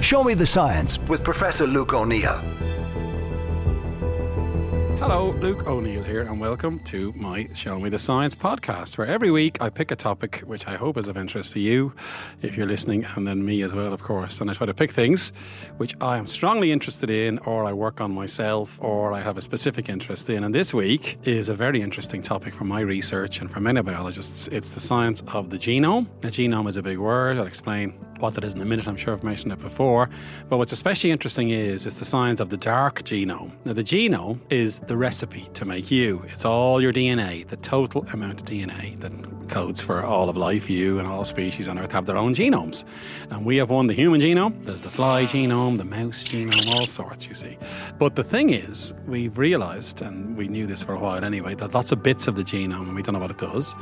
Show Me the Science with Professor Luke O'Neill. Hello, Luke O'Neill here, and welcome to my Show Me the Science podcast, where every week I pick a topic which I hope is of interest to you, if you're listening, and then me as well, of course. And I try to pick things which I am strongly interested in, or I work on myself, or I have a specific interest in. And this week is a very interesting topic for my research and for many biologists. It's the science of the genome. The genome is a big word. I'll explain what that is in a minute. I'm sure I've mentioned it before. But what's especially interesting is it's the science of the dark genome. Now, the genome is the recipe to make you. It's all your DNA, the total amount of DNA that codes for all of life. You and all species on Earth have their own genomes. And we have one, the human genome, there's the fly genome, the mouse genome, all sorts, you see. But the thing is, we've realized, and we knew this for a while anyway, that lots of bits of the genome, and we don't know what it does.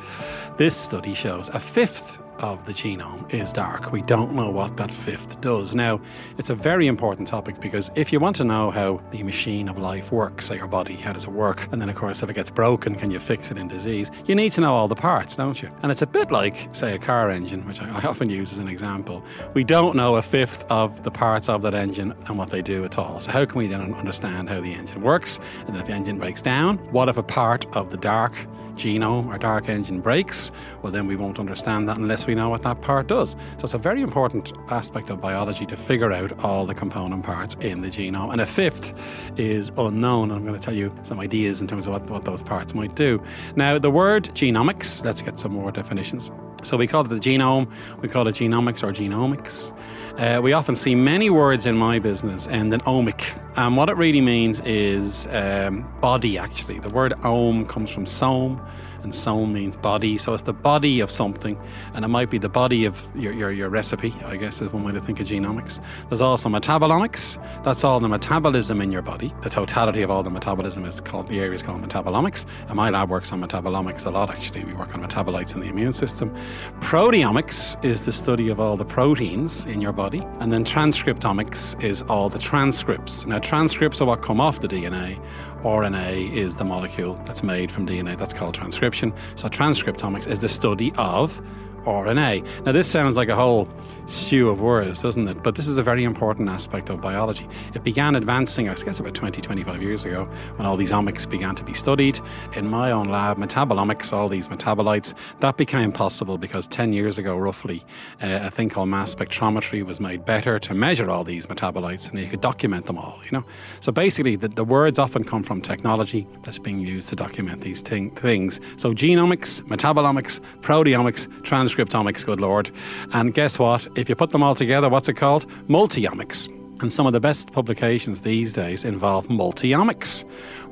This study shows a fifth of the genome is dark. We don't know what that fifth does. Now, it's a very important topic because if you want to know how the machine of life works, say your body, how does it work? And then, of course, if it gets broken, can you fix it in disease? You need to know all the parts, don't you? And it's a bit like, say, a car engine, which I often use as an example. We don't know a fifth of the parts of that engine and what they do at all. So, how can we then understand how the engine works? And if the engine breaks down, what if a part of the dark genome or dark engine breaks? Well, then we won't understand that unless we know what that part does. So it's a very important aspect of biology to figure out all the component parts in the genome. And a fifth is unknown. I'm going to tell you some ideas in terms of what, what those parts might do. Now, the word genomics, let's get some more definitions. So we call it the genome, we call it genomics or genomics. Uh, we often see many words in my business end in omic. And what it really means is um, body, actually. The word ome comes from some and soul means body. So it's the body of something, and it might be the body of your, your, your recipe, I guess is one way to think of genomics. There's also metabolomics. That's all the metabolism in your body. The totality of all the metabolism is called, the area is called metabolomics. And my lab works on metabolomics a lot, actually. We work on metabolites in the immune system. Proteomics is the study of all the proteins in your body. And then transcriptomics is all the transcripts. Now, transcripts are what come off the DNA. RNA is the molecule that's made from DNA. That's called transcription. So transcriptomics is the study of RNA. Now, this sounds like a whole stew of words, doesn't it? But this is a very important aspect of biology. It began advancing, I guess, about 20, 25 years ago when all these omics began to be studied. In my own lab, metabolomics, all these metabolites, that became possible because 10 years ago, roughly, uh, a thing called mass spectrometry was made better to measure all these metabolites and you could document them all, you know? So basically, the, the words often come from technology that's being used to document these thing, things. So genomics, metabolomics, proteomics, transcriptomics, good lord. And guess what? If you put them all together, what's it called? Multiomics. And some of the best publications these days involve multiomics,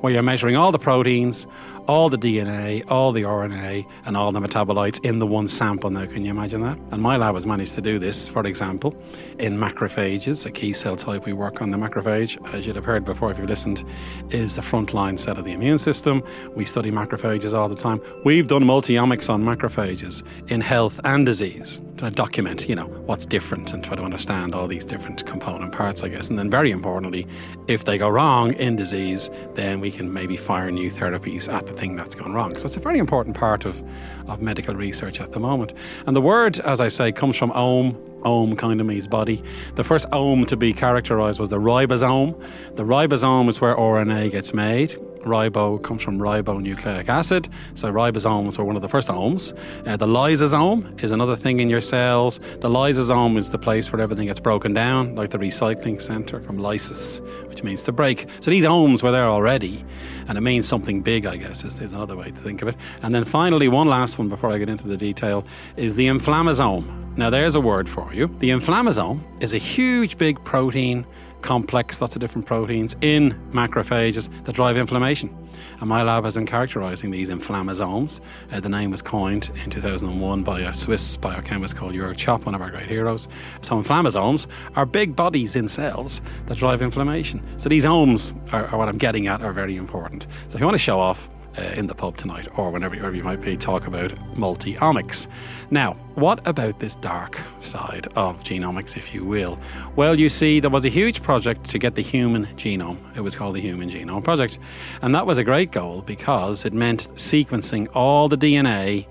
where you're measuring all the proteins, all the DNA, all the RNA, and all the metabolites in the one sample. Now, can you imagine that? And my lab has managed to do this, for example, in macrophages, a key cell type we work on. The macrophage, as you'd have heard before if you've listened, is the frontline cell of the immune system. We study macrophages all the time. We've done multiomics on macrophages in health and disease to document, you know, what's different and try to understand all these different component parts, I guess. And then, very importantly, if they go wrong in disease, then we can maybe fire new therapies at the thing that's gone wrong. So it's a very important part of, of medical research at the moment. And the word, as I say, comes from ome. Ome kind of means body. The first ome to be characterized was the ribosome. The ribosome is where RNA gets made ribo comes from ribonucleic acid. So ribosomes were one of the first omes. Uh, the lysosome is another thing in your cells. The lysosome is the place where everything gets broken down, like the recycling center from lysis, which means to break. So these omes were there already, and it means something big, I guess, is, is another way to think of it. And then finally, one last one before I get into the detail is the inflammasome. Now, there's a word for you. The inflammasome is a huge, big protein complex, lots of different proteins in macrophages that drive inflammation. And my lab has been characterizing these inflammasomes. Uh, the name was coined in 2001 by a Swiss biochemist called Jürg Tschopp, one of our great heroes. So, inflammasomes are big bodies in cells that drive inflammation. So, these omes are, are what I'm getting at, are very important. So, if you want to show off, uh, in the pub tonight or whenever, wherever you might be, talk about multi omics. Now, what about this dark side of genomics, if you will? Well, you see, there was a huge project to get the human genome. It was called the Human Genome Project. And that was a great goal because it meant sequencing all the DNA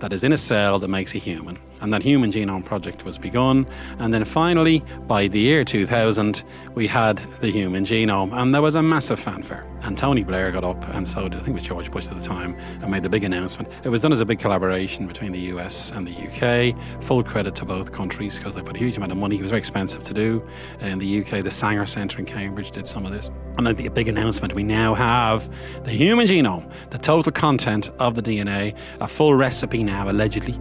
that is in a cell that makes a human. And that Human Genome Project was begun. And then finally, by the year 2000, we had the human genome, and there was a massive fanfare. And Tony Blair got up, and so did, I think it was George Bush at the time, and made the big announcement. It was done as a big collaboration between the US and the UK. Full credit to both countries because they put a huge amount of money. It was very expensive to do. In the UK, the Sanger Centre in Cambridge did some of this. And the big announcement we now have the human genome, the total content of the DNA, a full recipe now, allegedly,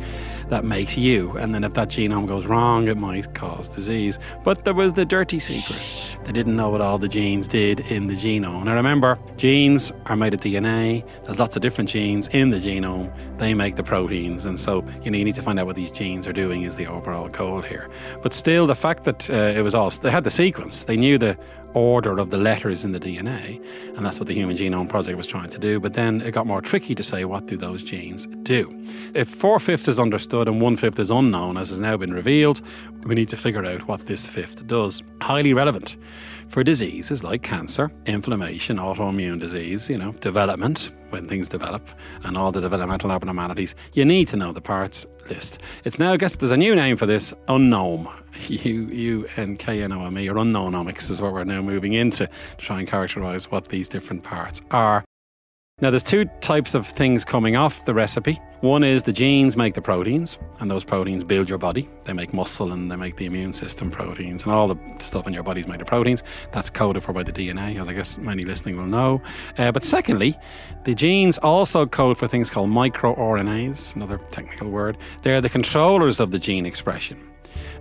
that makes you. And then if that genome goes wrong, it might cause disease. But there was the dirty secret. They didn't know what all the genes did in the genome. Now remember, genes are made of DNA. There's lots of different genes in the genome. They make the proteins. And so you, know, you need to find out what these genes are doing is the overall goal here. But still, the fact that uh, it was all, they had the sequence. They knew the order of the letters in the DNA, and that's what the Human Genome Project was trying to do. But then it got more tricky to say what do those genes do. If four fifths is understood and one fifth is unknown, as has now been revealed, we need to figure out what this fifth does. Highly relevant for diseases like cancer, inflammation, autoimmune disease, you know, development, when things develop, and all the developmental abnormalities, you need to know the parts list. It's now, I guess there's a new name for this, unknown. U U N K N O M E, or unknownomics is what we're now moving into to try and characterize what these different parts are. Now, there's two types of things coming off the recipe. One is the genes make the proteins, and those proteins build your body. They make muscle and they make the immune system proteins, and all the stuff in your body's made of proteins. That's coded for by the DNA, as I guess many listening will know. Uh, but secondly, the genes also code for things called microRNAs, another technical word. They're the controllers of the gene expression.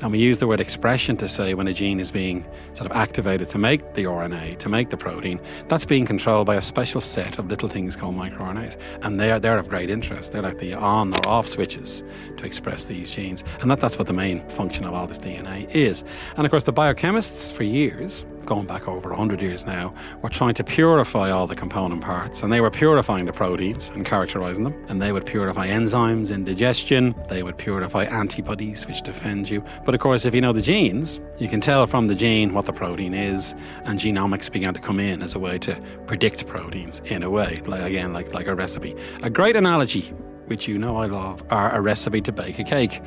And we use the word expression to say when a gene is being sort of activated to make the RNA, to make the protein, that's being controlled by a special set of little things called microRNAs. And they are, they're of great interest. They're like the on or off switches to express these genes. And that, that's what the main function of all this DNA is. And of course, the biochemists for years going back over 100 years now, were trying to purify all the component parts. And they were purifying the proteins and characterizing them. And they would purify enzymes in digestion, they would purify antibodies, which defend you. But of course, if you know the genes, you can tell from the gene what the protein is. And genomics began to come in as a way to predict proteins in a way, like, again, like, like a recipe. A great analogy which you know I love, are a recipe to bake a cake.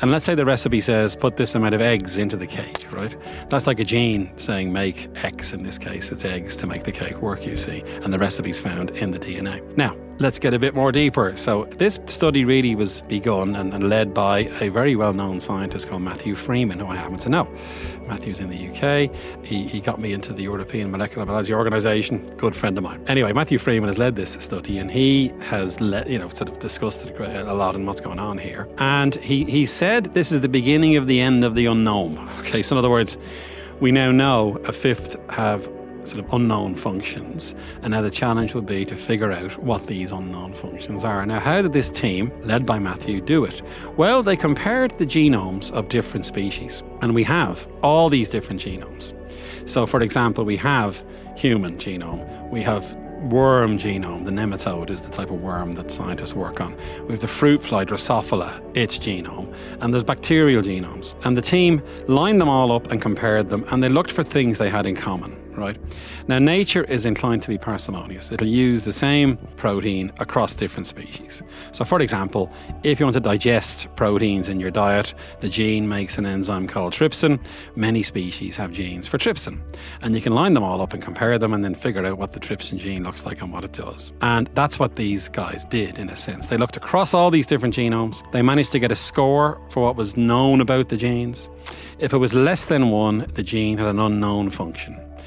And let's say the recipe says put this amount of eggs into the cake, right? That's like a gene saying make X in this case. It's eggs to make the cake work, you see. And the recipe's found in the DNA. Now, let's get a bit more deeper. So, this study really was begun and, and led by a very well known scientist called Matthew Freeman, who I happen to know. Matthew's in the UK. He, he got me into the European Molecular Biology Organization, good friend of mine. Anyway, Matthew Freeman has led this study and he has, led, you know, sort of discussed it a lot and what's going on here. And he, he said this is the beginning of the end of the unknown. Okay, so in other words, we now know a fifth have sort of unknown functions. And now the challenge would be to figure out what these unknown functions are. Now, how did this team, led by Matthew, do it? Well, they compared the genomes of different species. And we have all these different genomes. So, for example, we have human genome, we have worm genome. The nematode is the type of worm that scientists work on. We have the fruit fly Drosophila, its genome, and there's bacterial genomes. And the team lined them all up and compared them, and they looked for things they had in common right? Now, nature is inclined to be parsimonious. It'll use the same protein across different species. So, for example, if you want to digest proteins in your diet, the gene makes an enzyme called trypsin. Many species have genes for trypsin. And you can line them all up and compare them and then figure out what the trypsin gene looks like and what it does. And that's what these guys did, in a sense. They looked across all these different genomes, they managed to get a score for what was known about the genes. If it was less than one, the gene had an unknown function.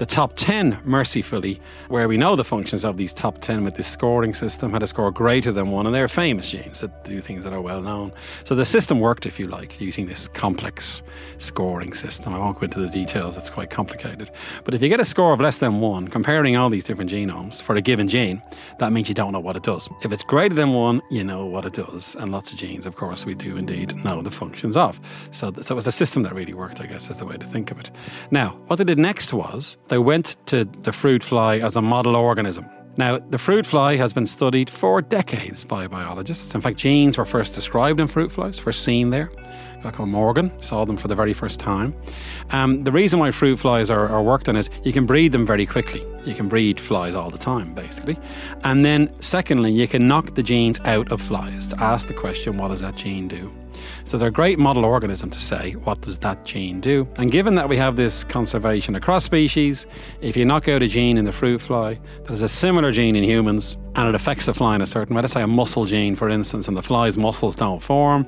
The top 10, mercifully, where we know the functions of these top 10 with this scoring system, had a score greater than one, and they're famous genes that do things that are well known. So the system worked, if you like, using this complex scoring system. I won't go into the details, it's quite complicated. But if you get a score of less than one, comparing all these different genomes for a given gene, that means you don't know what it does. If it's greater than one, you know what it does. And lots of genes, of course, we do indeed know the functions of. So, so it was a system that really worked, I guess, is the way to think of it. Now, what they did next was they went to the fruit fly as a model organism. Now, the fruit fly has been studied for decades by biologists. In fact, genes were first described in fruit flies, first seen there. A guy called Morgan saw them for the very first time. Um, the reason why fruit flies are, are worked on is you can breed them very quickly. You can breed flies all the time, basically. And then, secondly, you can knock the genes out of flies to ask the question, what does that gene do? So they're a great model organism to say, what does that gene do? And given that we have this conservation across species, if you knock out a gene in the fruit fly that has a similar gene in humans and it affects the fly in a certain way, let's say a muscle gene, for instance, and the fly's muscles don't form,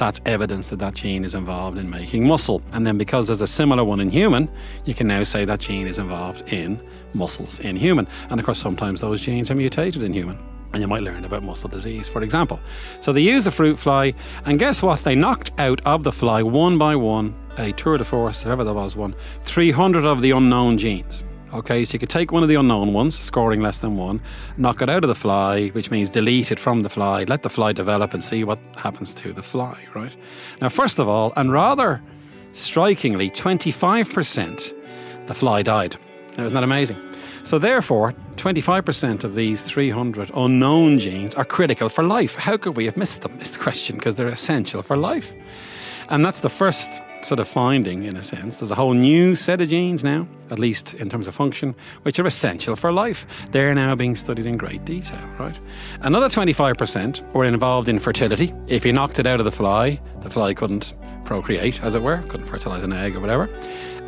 that's evidence that that gene is involved in making muscle. And then because there's a similar one in human, you can now say that gene is involved in muscles in human. And of course, sometimes those genes are mutated in human. And you might learn about muscle disease, for example. So they used the fruit fly, and guess what? They knocked out of the fly one by one, a tour de force, whoever there was one, 300 of the unknown genes. Okay, so you could take one of the unknown ones, scoring less than one, knock it out of the fly, which means delete it from the fly, let the fly develop and see what happens to the fly, right? Now, first of all, and rather strikingly, 25%, the fly died. Now, isn't that amazing? So, therefore, 25% of these 300 unknown genes are critical for life. How could we have missed them? Is the question, because they're essential for life. And that's the first sort of finding, in a sense. There's a whole new set of genes now, at least in terms of function, which are essential for life. They're now being studied in great detail, right? Another 25% were involved in fertility. If you knocked it out of the fly, the fly couldn't procreate, as it were, couldn't fertilize an egg or whatever.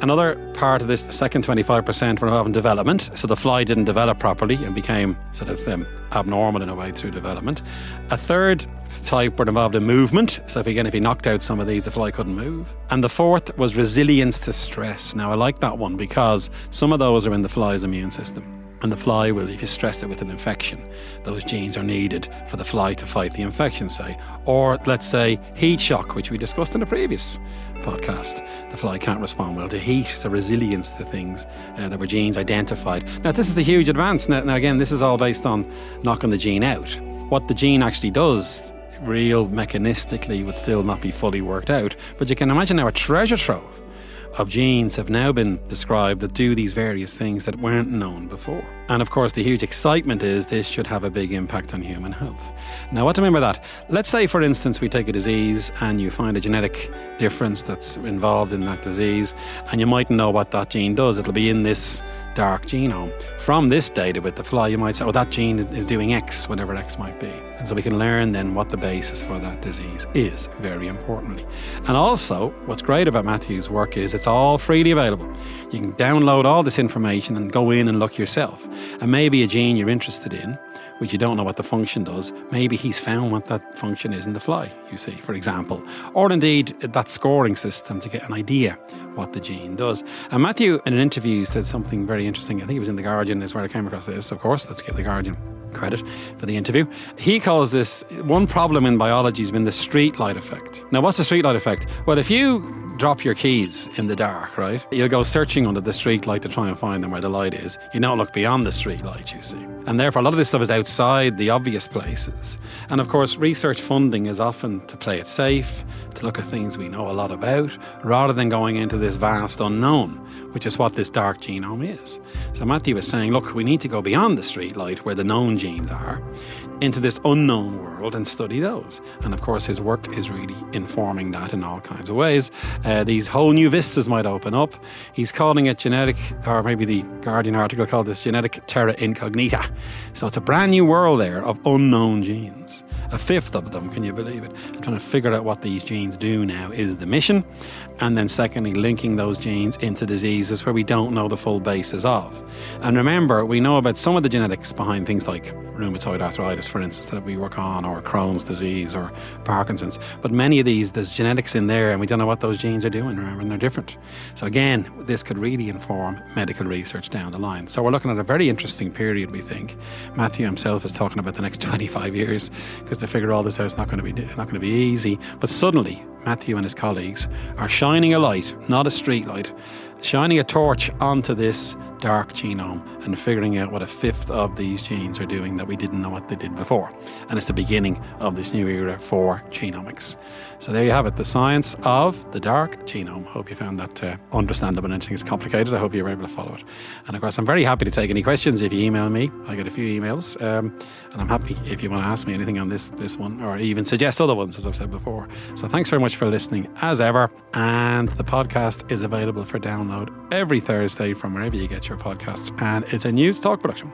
Another part of this second 25% were involved in development. So the fly didn't develop properly and became sort of um, abnormal in a way through development. A third type were involved in movement. So if again, if you knocked out some of these, the fly couldn't move. And the fourth was resilience to stress. Now I like that one because some of those are in the fly's immune system. And the fly will, if you stress it with an infection, those genes are needed for the fly to fight the infection, say. Or let's say heat shock, which we discussed in a previous podcast. The fly can't respond well to heat, so resilience to things uh, that were genes identified. Now, this is a huge advance. Now, now, again, this is all based on knocking the gene out. What the gene actually does, real mechanistically, would still not be fully worked out. But you can imagine now a treasure trove of genes have now been described that do these various things that weren't known before. And of course, the huge excitement is this should have a big impact on human health. Now, what to remember that? Let's say, for instance, we take a disease and you find a genetic difference that's involved in that disease, and you mightn't know what that gene does. It'll be in this dark genome. From this data with the fly, you might say, oh, that gene is doing X, whatever X might be. And so we can learn then what the basis for that disease is, very importantly. And also, what's great about Matthew's work is it's all freely available. You can download all this information and go in and look yourself. And maybe a gene you're interested in which you don't know what the function does, maybe he's found what that function is in the fly, you see, for example. Or indeed that scoring system to get an idea what the gene does. And Matthew, in an interview, said something very interesting. I think it was in The Guardian, is where I came across this, of course. Let's give The Guardian credit for the interview. He calls this one problem in biology has been the street light effect. Now, what's the street light effect? Well, if you drop your keys in the dark, right? You'll go searching under the street light to try and find them where the light is. You don't look beyond the street light, you see. And therefore, a lot of this stuff is outside the obvious places. And of course, research funding is often to play it safe, to look at things we know a lot about, rather than going into this vast unknown, which is what this dark genome is. So Matthew was saying, look, we need to go beyond the street light where the known genes are into this unknown world and study those. And of course, his work is really informing that in all kinds of ways. Uh, these whole new vistas might open up. He's calling it genetic, or maybe the Guardian article called this genetic terra incognita. So it's a brand new world there of unknown genes. A fifth of them, can you believe it? And trying to figure out what these genes do now is the mission. And then, secondly, linking those genes into diseases where we don't know the full basis of. And remember, we know about some of the genetics behind things like rheumatoid arthritis, for instance, that we work on, or Crohn's disease, or Parkinson's. But many of these, there's genetics in there, and we don't know what those genes are doing, remember, and they're different. So, again, this could really inform medical research down the line. So, we're looking at a very interesting period, we think. Matthew himself is talking about the next 25 years, because to figure all this out is not going to be not going to be easy. But suddenly, Matthew and his colleagues are shining a light, not a street light, shining a torch onto this dark genome and figuring out what a fifth of these genes are doing that we didn't know what they did before. And it's the beginning of this new era for genomics. So there you have it, the science of the dark genome. Hope you found that uh, understandable and anything is complicated. I hope you were able to follow it. And of course, I'm very happy to take any questions if you email me. I get a few emails, um, and I'm happy if you want to ask me anything on this this one or even suggest other ones, as I've said before. So thanks very much for listening, as ever. And the podcast is available for download every Thursday from wherever you get your podcasts, and it's a Newstalk production.